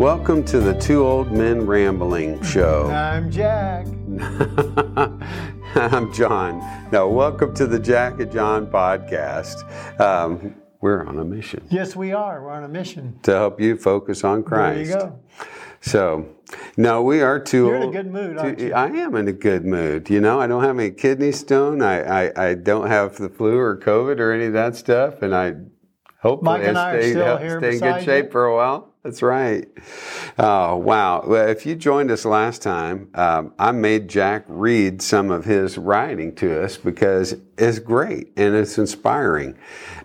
Welcome to the Two Old Men Rambling Show. I'm Jack. I'm John. Now, welcome to the Jack and John podcast. Um, we're on a mission Yes, we are. We're on a mission. to help you focus on Christ. There you go. So, no, we are two. You're in a good mood, aren't you? I am in a good mood. You know, I don't have any kidney stone. I, I, I don't have the flu or COVID or any of that stuff, and I hopefully Mike and I are stay, still help- here stay in good shape you. for a while. That's right. Oh, wow. Well, if you joined us last time, um, I made Jack read some of his writing to us because it's great and it's inspiring.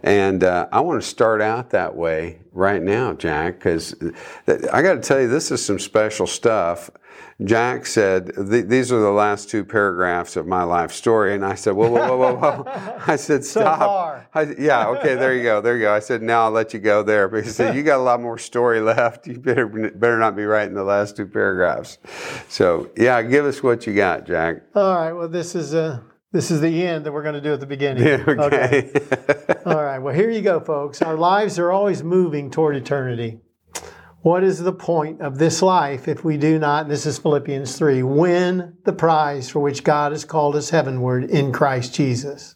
And uh, I want to start out that way right now, Jack, because I got to tell you, this is some special stuff. Jack said, These are the last two paragraphs of my life story. And I said, Whoa, whoa, whoa, whoa, whoa. I said, So Stop. far. I, yeah, okay, there you go, there you go. I said, now I'll let you go there But he said, you got a lot more story left. You better better not be writing the last two paragraphs. So yeah, give us what you got, Jack. All right. Well, this is uh, this is the end that we're going to do at the beginning. Yeah, okay. All right. Well, here you go, folks. Our lives are always moving toward eternity. What is the point of this life if we do not, this is Philippians 3, win the prize for which God has called us heavenward in Christ Jesus?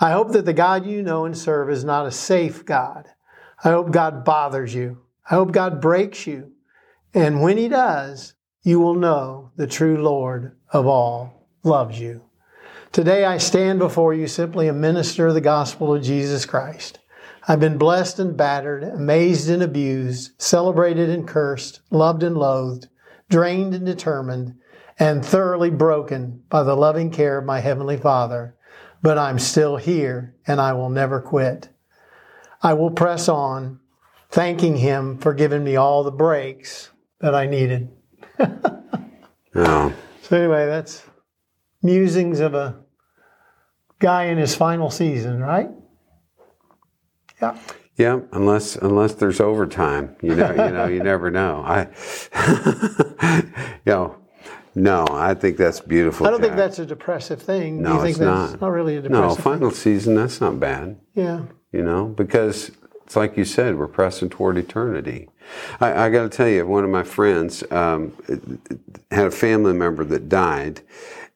I hope that the God you know and serve is not a safe God. I hope God bothers you. I hope God breaks you. And when He does, you will know the true Lord of all loves you. Today I stand before you simply a minister of the gospel of Jesus Christ. I've been blessed and battered, amazed and abused, celebrated and cursed, loved and loathed, drained and determined, and thoroughly broken by the loving care of my Heavenly Father. But I'm still here and I will never quit. I will press on, thanking Him for giving me all the breaks that I needed. So, anyway, that's musings of a guy in his final season, right? Yeah. yeah. Unless unless there's overtime, you know, you know, you never know. I, you know, no, I think that's beautiful. I don't think that's a depressive thing. No, you think it's that's not. not really a depressive. no final season. That's not bad. Yeah. you know, because it's like you said, we're pressing toward eternity. I, I got to tell you, one of my friends um, had a family member that died,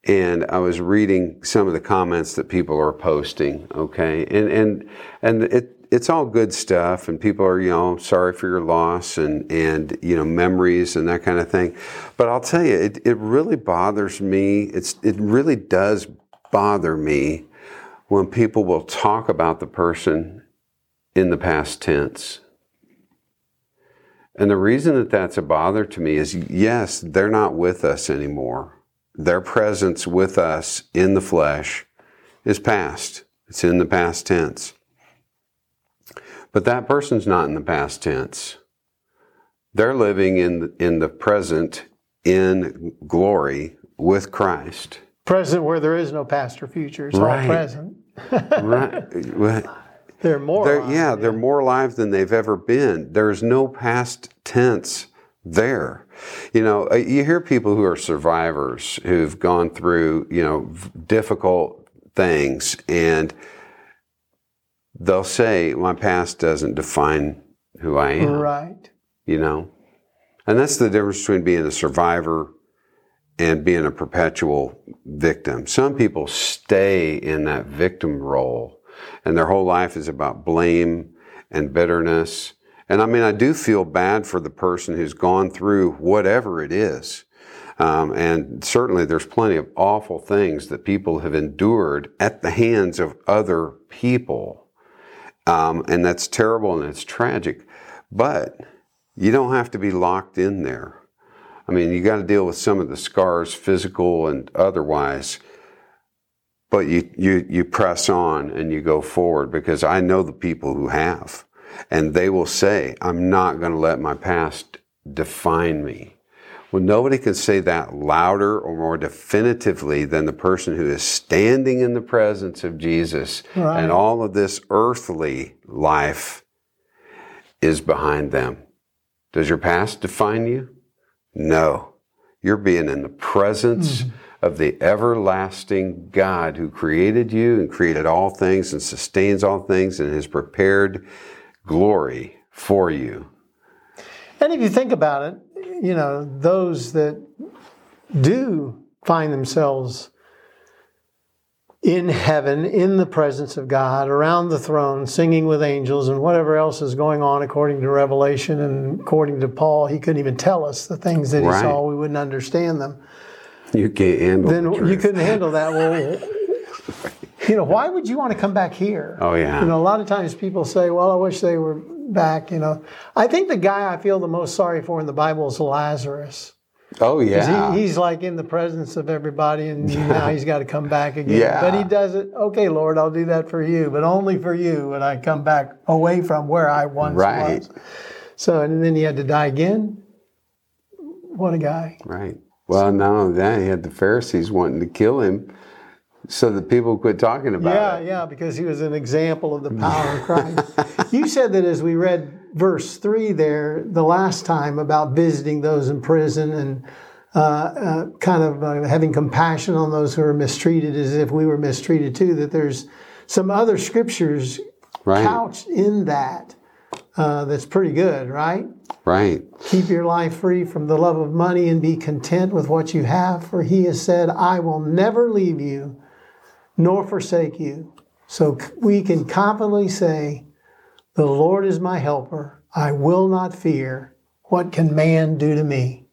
and I was reading some of the comments that people are posting. Okay, and and and it. It's all good stuff, and people are, you know, sorry for your loss, and and you know, memories and that kind of thing. But I'll tell you, it, it really bothers me. It's it really does bother me when people will talk about the person in the past tense. And the reason that that's a bother to me is yes, they're not with us anymore. Their presence with us in the flesh is past, it's in the past tense. But that person's not in the past tense. They're living in, in the present in glory with Christ. Present where there is no past or future. It's Right. all present. Right. Well, They're more. They're, alive. yeah, they're more alive than they've ever been. There's no past tense there. You know, uh, you hear people who are survivors who've gone through, you know, difficult things and they'll say, my past doesn't define who I am, Right. you know? And that's the difference between being a survivor and being a perpetual victim. Some people stay in that victim role and their whole life is about blame and bitterness. And I mean, I do feel bad for the person who's gone through whatever it is. Um, and certainly there's plenty of awful things that people have endured at the hands of other people. Um, and that's terrible and it's tragic. But you don't have to be locked in there. I mean, you got to deal with some of the scars, physical and otherwise. But you, you, you press on and you go forward because I know the people who have. And they will say, I'm not going to let my past define me. Well, nobody can say that louder or more definitively than the person who is standing in the presence of Jesus Right. and all of this earthly life is behind them. Does your past define you? No. You're being in the presence mm-hmm. of the everlasting God who created you and created all things and sustains all things and has prepared glory for you. And if you think about it, you know, those that do find themselves in heaven, in the presence of God, around the throne, singing with angels, and whatever else is going on according to Revelation and according to Paul, he couldn't even tell us the things that he Right. saw. We wouldn't understand them. You can't handle Then the you couldn't handle that. Well, you know, why would you want to come back here? Oh, yeah. You know, a lot of times people say, well, I wish they were back, you know. I think the guy I feel the most sorry for in the Bible is Lazarus. Oh, yeah. He, he's like in the presence of everybody, and now he's got to come back again. Yeah. But he does it. Okay, Lord, I'll do that for you, but only for you when I come back away from where I once Right. was. So, and then he had to die again. What a guy! Right. Well, not only that, he had the Pharisees wanting to kill him so that people quit talking about Yeah, it. yeah, yeah, because he was an example of the power of Christ. you said that as we read verse 3 there the last time about visiting those in prison and uh, uh, kind of uh, having compassion on those who are mistreated as if we were mistreated too, that there's some other scriptures Right. couched in that uh, that's pretty good, right? Right. Keep your life free from the love of money and be content with what you have, for he has said, I will never leave you nor forsake you. So we can confidently say, The Lord is my helper. I will not fear. What can man do to me?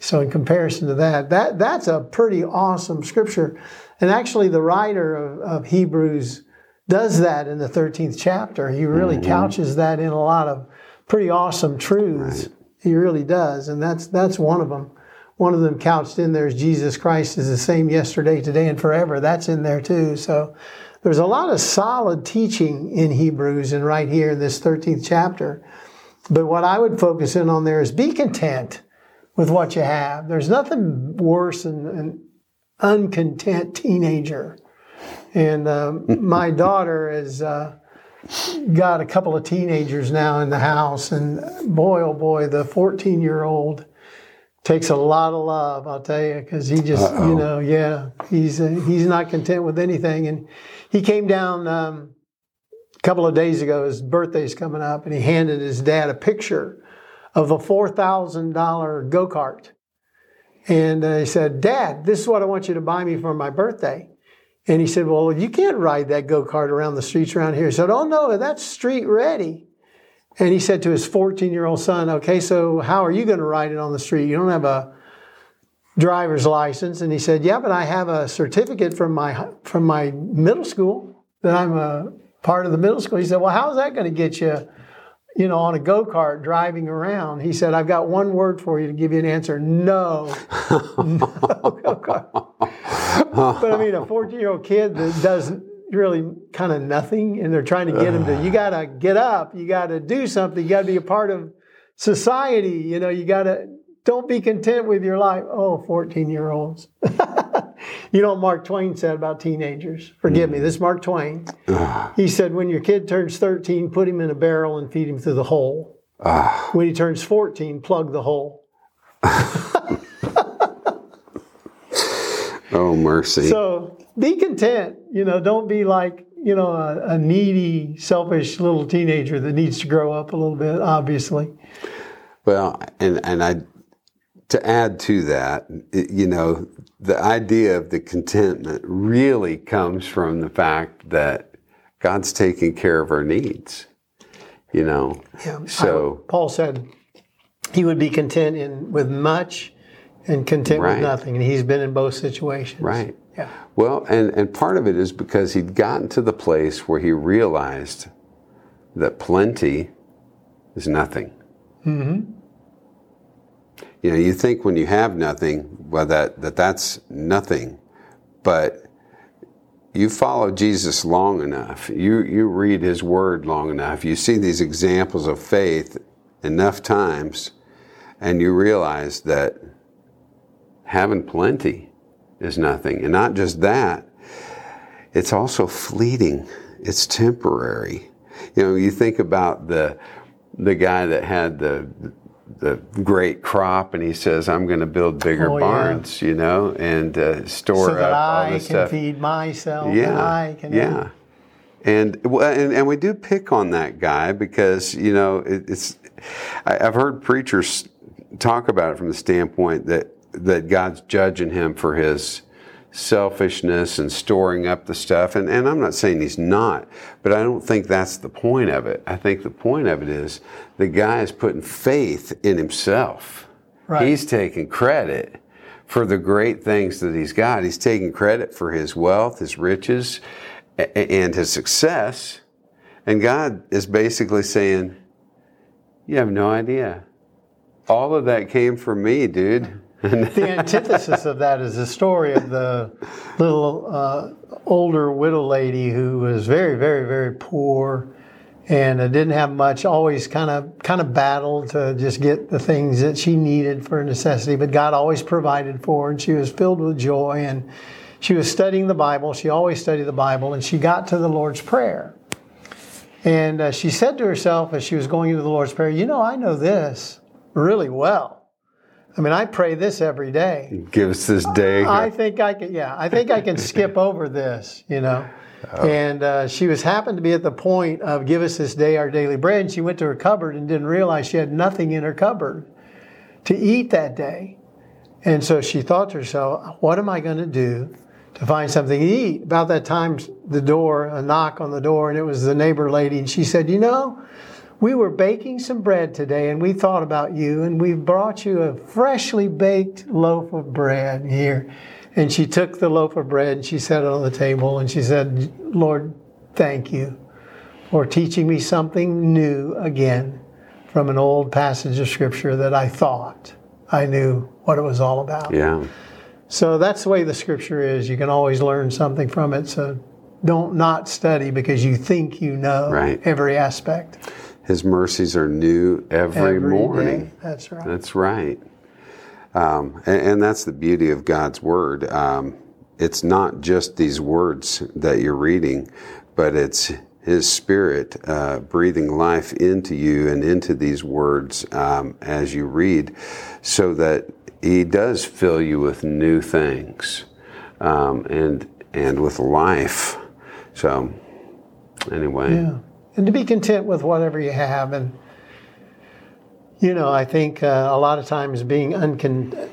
So in comparison to that, that that's a pretty awesome scripture. And actually the writer of, of Hebrews does that in the 13th chapter. He really mm-hmm. couches that in a lot of pretty awesome truths. He really does. And that's that's one of them. One of them couched in there is Jesus Christ is the same yesterday, today, and forever. That's in there too. So there's a lot of solid teaching in Hebrews and right here in this 13th chapter. But what I would focus in on there is be content with what you have. There's nothing worse than an uncontent teenager. And um, my daughter has uh, got a couple of teenagers now in the house, and boy, oh boy, the 14 year old takes a lot of love. I'll tell you, because he just, you know, yeah, he's uh, he's not content with anything. And he came down um, a couple of days ago. His birthday's coming up, and he handed his dad a picture of a four thousand dollar go kart. And uh, he said, Dad, this is what I want you to buy me for my birthday. And he said, Well, you can't ride that go kart around the streets around here. He said, Oh, no, that's street ready. And he said to his 14 year old son, Okay, so how are you going to ride it on the street? You don't have a driver's license. And he said, Yeah, but I have a certificate from my, from my middle school that I'm a part of the middle school. He said, Well, how's that going to get you? you know, on a go kart driving around. He said, I've got one word for you to give you an answer no. no go-kart. but I mean, a 14 year old kid that does really kind of nothing, and they're trying to get him to, you got to get up, you got to do something, you got to be a part of society, you know, you got to, don't be content with your life. Oh, 14 year olds. you know what Mark Twain said about teenagers? Forgive me, this is Mark Twain. He said, when your kid turns 13, put him in a barrel and feed him through the hole. When he turns 14, plug the hole. Oh mercy. So be content. You know, don't be like, you know, a, a needy, selfish little teenager that needs to grow up a little bit, obviously. Well, and and I to add to that, you know, the idea of the contentment really comes from the fact that God's taking care of our needs. You know, Yeah. so I- Paul said he would be content in with much and content Right. with nothing. And he's been in both situations. right. Well, and and part of it is because he'd gotten to the place where he realized that plenty is nothing. Mm-hmm. You know, you think when you have nothing, well, that, that that's nothing. But you follow Jesus long enough, you, you read his word long enough, you see these examples of faith enough times, and you realize that having plenty is nothing. And not just that, it's also fleeting, it's temporary. You know, you think about the, the guy that had the, the great crop and he says, I'm going to build bigger Oh, yeah. barns, you know, and uh, store So that up all I this can feed myself. and Yeah, I can yeah. And, well, and and we do pick on that guy because you know it, it's I, I've heard preachers talk about it from the standpoint that that God's judging him for his selfishness and storing up the stuff. And, and I'm not saying he's not, but I don't think that's the point of it. I think the point of it is the guy is putting faith in himself. Right. He's taking credit for the great things that he's got. He's taking credit for his wealth, his riches, a- and his success. And God is basically saying, You have no idea. All of that came from me, dude. The antithesis of that is the story of the little uh, older widow lady who was very, very, very poor and uh, didn't have much. Always kind of kind of battled to just get the things that she needed for necessity, but God always provided for her, and she was filled with joy. And she was studying the Bible. She always studied the Bible, and she got to the Lord's Prayer. And uh, she said to herself as she was going into the Lord's Prayer, "You know, I know this really well." I mean, I pray this every day. Give us this day. I think I can, yeah, I think I can skip over this, you know. And uh, she was happened to be at the point of give us this day our daily bread. And she went to her cupboard and didn't realize she had nothing in her cupboard to eat that day. And so she thought to herself, what am I going to do to find something to eat? About that time, the door, a knock on the door, and it was the neighbor lady. And she said, you know, we were baking some bread today and we thought about you and we brought you a freshly baked loaf of bread here. And she took the loaf of bread and she set it on the table and she said, Lord, thank you for teaching me something new again from an old passage of scripture that I thought I knew what it was all about. yeah. So that's the way the scripture is. You can always learn something from it. So don't not study because you think you know Right. every aspect. His mercies are new every, Every morning. day. That's right. That's right. Um, and, and that's the beauty of God's Word. Um, it's not just these words that you're reading, but it's His Spirit uh, breathing life into you and into these words um, as you read, so that He does fill you with new things um, and and with life. So, anyway, Yeah. And to be content with whatever you have. And, you know, I think uh, a lot of times being uncon-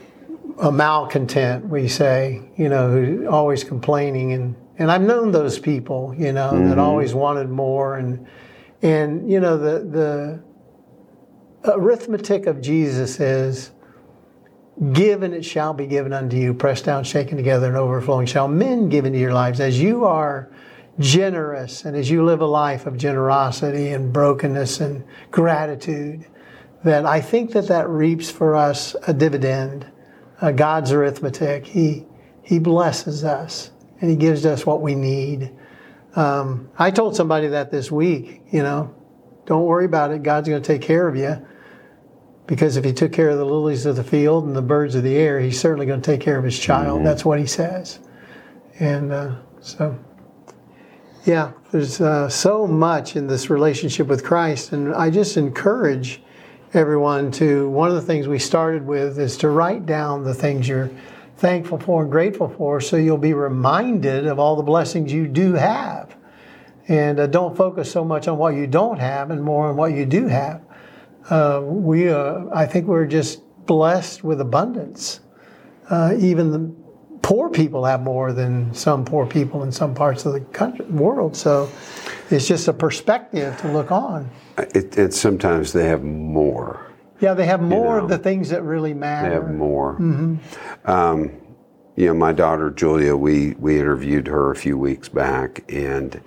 a malcontent, we say, you know, who always complaining. And, and I've known those people, you know, that always wanted more. And, and you know, the, the arithmetic of Jesus is give and it shall be given unto you, pressed down, shaken together, and overflowing shall men give into your lives as you are generous and as you live a life of generosity and brokenness and gratitude, that I think that that reaps for us a dividend, uh, God's arithmetic. He He blesses us and He gives us what we need. Um, I told somebody that this week. You know, don't worry about it. God's going to take care of you. Because if he took care of the lilies of the field and the birds of the air, he's certainly going to take care of his child. That's what he says. And uh, so, yeah, there's uh, so much in this relationship with Christ. And I just encourage everyone to, one of the things we started with is to write down the things you're thankful for and grateful for so you'll be reminded of all the blessings you do have. And uh, don't focus so much on what you don't have and more on what you do have uh, we uh, I think we're just blessed with abundance. Uh, even the poor people have more than some poor people in some parts of the country, world. So it's just a perspective to look on. it, it sometimes they have more. Yeah, they have more know, of the things that really matter. They have more. Um, you know, my daughter Julia, we we interviewed her a few weeks back, and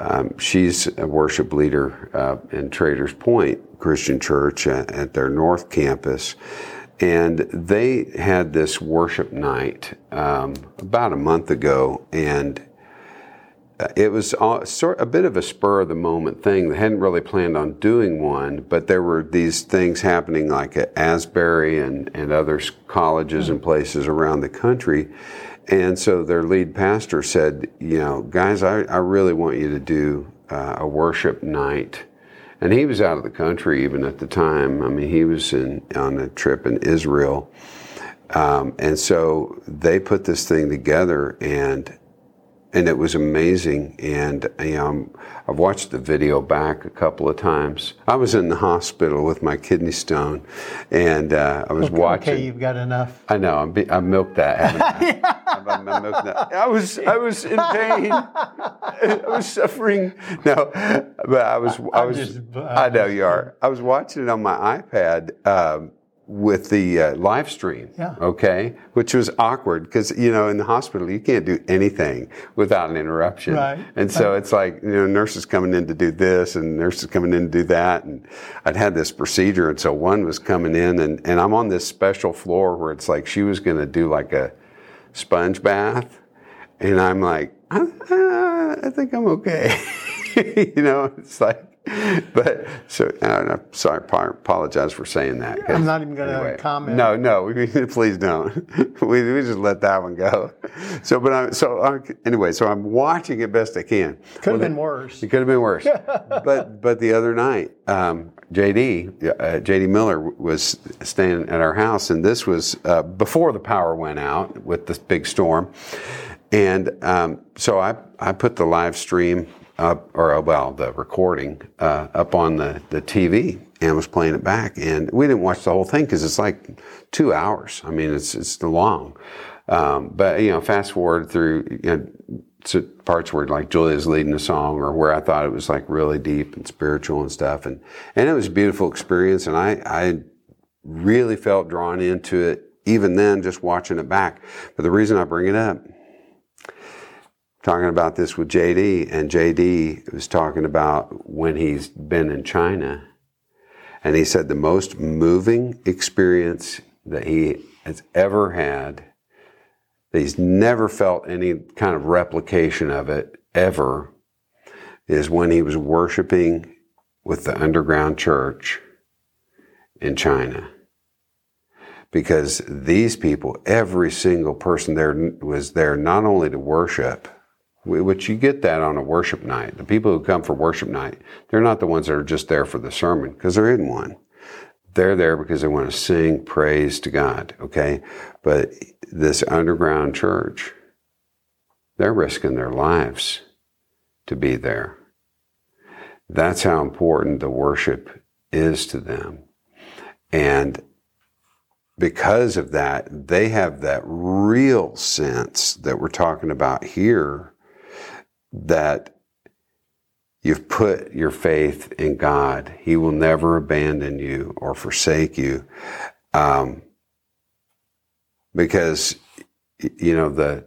um, she's a worship leader uh, in Traders Point Christian Church at, at their North Campus. And they had this worship night um, about a month ago, and uh, it was sort a bit of a spur of the moment thing. They hadn't really planned on doing one, but there were these things happening like at Asbury and, and other colleges and places around the country. And so their lead pastor said, you know, guys, I, I really want you to do uh, a worship night. And he was out of the country even at the time. I mean, he was in, on a trip in Israel. Um, and so they put this thing together and and it was amazing. And you know, I've watched the video back a couple of times. I was in the hospital with my kidney stone, and uh, I was okay, watching. Okay, you've got enough. I know. I'm be, I milked that. haven't I? I'm, I'm- milking that. I was I was in pain. I was suffering. No, but I was I was. just- I know you are. I was watching it on my iPad. Um, with the uh, live stream, Yeah. okay, which was awkward because you know in the hospital you can't do anything without an interruption, Right. and so it's like you know nurses coming in to do this and nurses coming in to do that, and I'd had this procedure, and so one was coming in, and and I'm on this special floor where it's like she was going to do like a sponge bath, and I'm like, I, uh, I think I'm okay, you know, it's like. But so I'm sorry. Apologize for saying that. I'm not even gonna comment. No, no. We, please don't. We, we just let that one go. So, but I'm so I, anyway, so I'm watching it best I can. Could have Well, been worse. it could have been worse. but but the other night, um, JD uh, JD Miller was staying at our house, and this was uh, before the power went out with the big storm, and um, so I I put the live stream up or well the recording uh, up on the the TV and was playing it back, and we didn't watch the whole thing because it's like two hours. I mean, it's it's long. Um, but you know, fast forward through you know, parts where like Julia's leading a song, or where I thought it was like really deep and spiritual and stuff, and and it was a beautiful experience, and I I really felt drawn into it even then just watching it back. But the reason I bring it up, talking about this with JD, and JD was talking about when he's been in China, and he said the most moving experience that he has ever had that he's never felt any kind of replication of it ever is when he was worshiping with the underground church in China. Because these people, every single person there was there not only to worship, which you get that on a worship night. The people who come for worship night, they're not the ones that are just there for the sermon, because there isn't one. They're there because they want to sing praise to God, okay? But this underground church, they're risking their lives to be there. That's how important the worship is to them. And because of that, they have that real sense that we're talking about here that you've put your faith in God. He will never abandon you or forsake you. Um, because, you know, the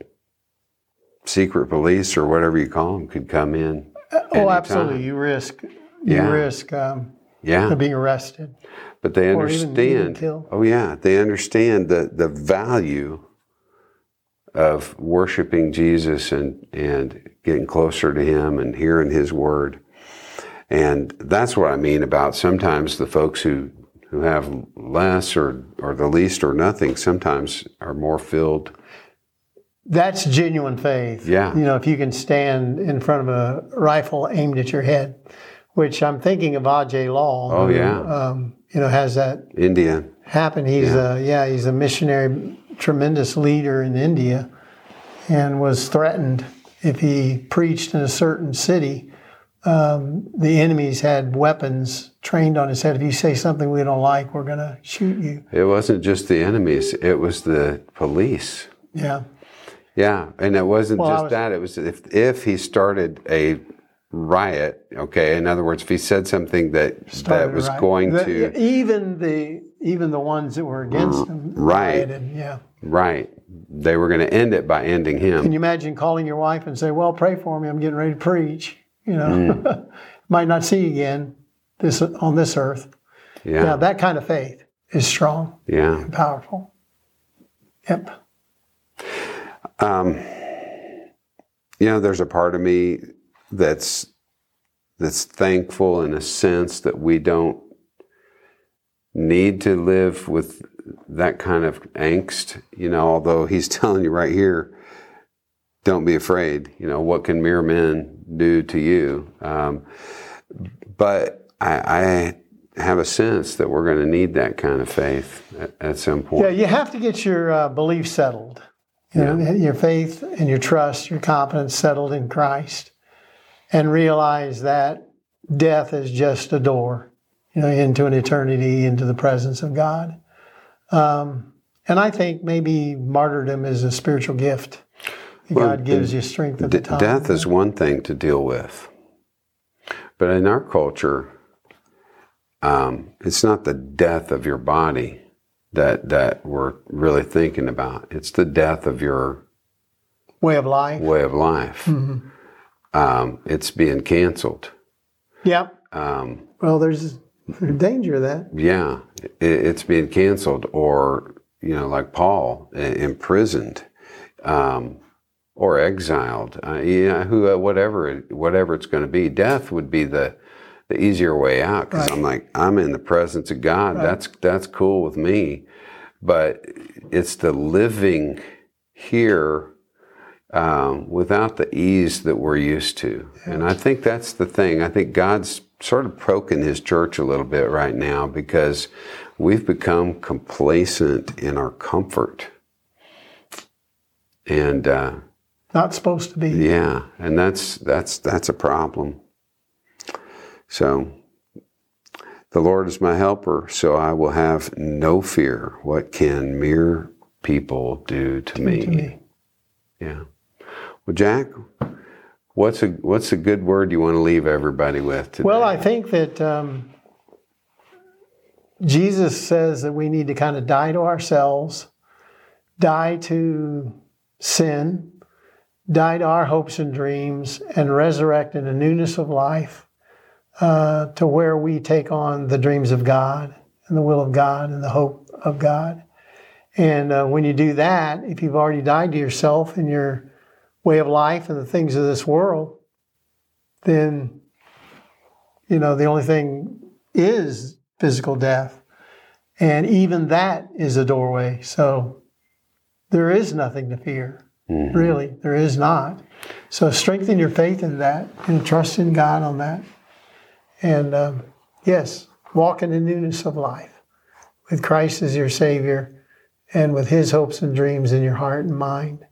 secret police or whatever you call them could come in. Oh, anytime. absolutely. You risk you Yeah. risk um, Yeah. being arrested. But they Or even- understand. even. Oh yeah, they understand the the value of worshiping Jesus and and getting closer to Him and hearing His word. And that's what I mean about sometimes the folks who who have less or or the least or nothing sometimes are more filled. That's genuine faith. Yeah. You know, if you can stand in front of a rifle aimed at your head, which I'm thinking of Ajai Lall. Oh, who, yeah. Um, you know, has that India. happen. He's a yeah, he's a missionary, tremendous leader in India, and was threatened if he preached in a certain city. Um, the enemies had weapons trained on his head. If you say something we don't like, we're going to shoot you. It wasn't just the enemies; it was the police. Yeah. Yeah, and it wasn't Well, just was- that. It was if if he started a riot. Okay, in other words, if he said something that that was going The- to even the even the ones that were against him right. rioted, Yeah. Right, they were going to end it by ending him. Can you imagine calling your wife and say, "Well, pray for me. I'm getting ready to preach." You know, Mm. might not see you again this on this earth. Yeah, Yeah, that kind of faith is strong yeah. and powerful. Yep. Um, you know, there's a part of me that's that's thankful in a sense that we don't need to live with that kind of angst. You know, although he's telling you right here, don't be afraid. You know, what can mere men do to you? Um, but I, I have a sense that we're going to need that kind of faith at, at some point. Yeah, you have to get your uh, belief settled. You know, your faith and your trust, your confidence settled in Christ, and realize that death is just a door, you know, into an eternity, into the presence of God. Um, and I think maybe martyrdom is a spiritual gift. Well, God gives you strength at the time. death is one thing to deal with, but in our culture, um, it's not the death of your body that that we're really thinking about. It's the death of your way of life. way of life. Mm-hmm. Um, it's being canceled. Yep. Um, Well, there's danger of that. yeah, it's being canceled, or you know, like Paul, imprisoned, um, or exiled. Uh, yeah, who, uh, whatever, it, whatever it's going to be. Death would be the the easier way out because Right. I'm like I'm in the presence of God. That's that's cool with me, but it's the living here um, without the ease that we're used to. And I think that's the thing. I think God's sort of poking his church a little bit right now because we've become complacent in our comfort. And uh, Not supposed to be. yeah, and that's that's that's a problem. So the Lord is my helper, so I will have no fear. What can mere people do to me? to me. Yeah. Well, Jack, what's a what's a good word you want to leave everybody with today? Well, I think that um, Jesus says that we need to kind of die to ourselves, die to sin, die to our hopes and dreams, and resurrect in a newness of life uh, to where we take on the dreams of God and the will of God and the hope of God. And uh, when you do that, if you've already died to yourself and your way of life and the things of this world, then you know the only thing is physical death. And even that is a doorway. So there is nothing to fear really. There is not. So strengthen your faith in that and trust in god on that. And um, yes walk in the newness of life. With christ as your savior and with his hopes and dreams in your heart and mind.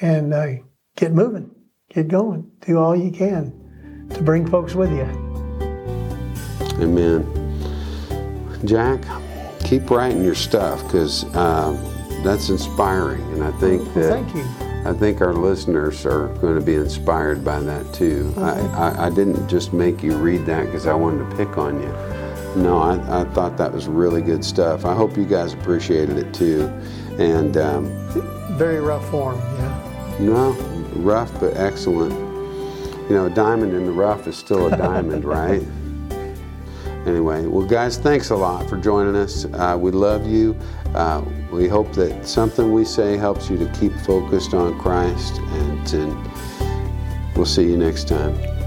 And uh, get moving get going do all you can to bring folks with you Amen. Jack, keep writing your stuff because uh, that's inspiring, and I think that thank you I think our listeners are going to be inspired by that too. I, I, I didn't just make you read that because I wanted to pick on you. No, I, I thought that was really good stuff. I hope you guys appreciated it too. And um, very rough form yeah no, rough but excellent. You know, a diamond in the rough is still a diamond, right? Anyway, well, guys, thanks a lot for joining us. Uh, we love you. Uh, we hope that something we say helps you to keep focused on Christ, and, and we'll see you next time.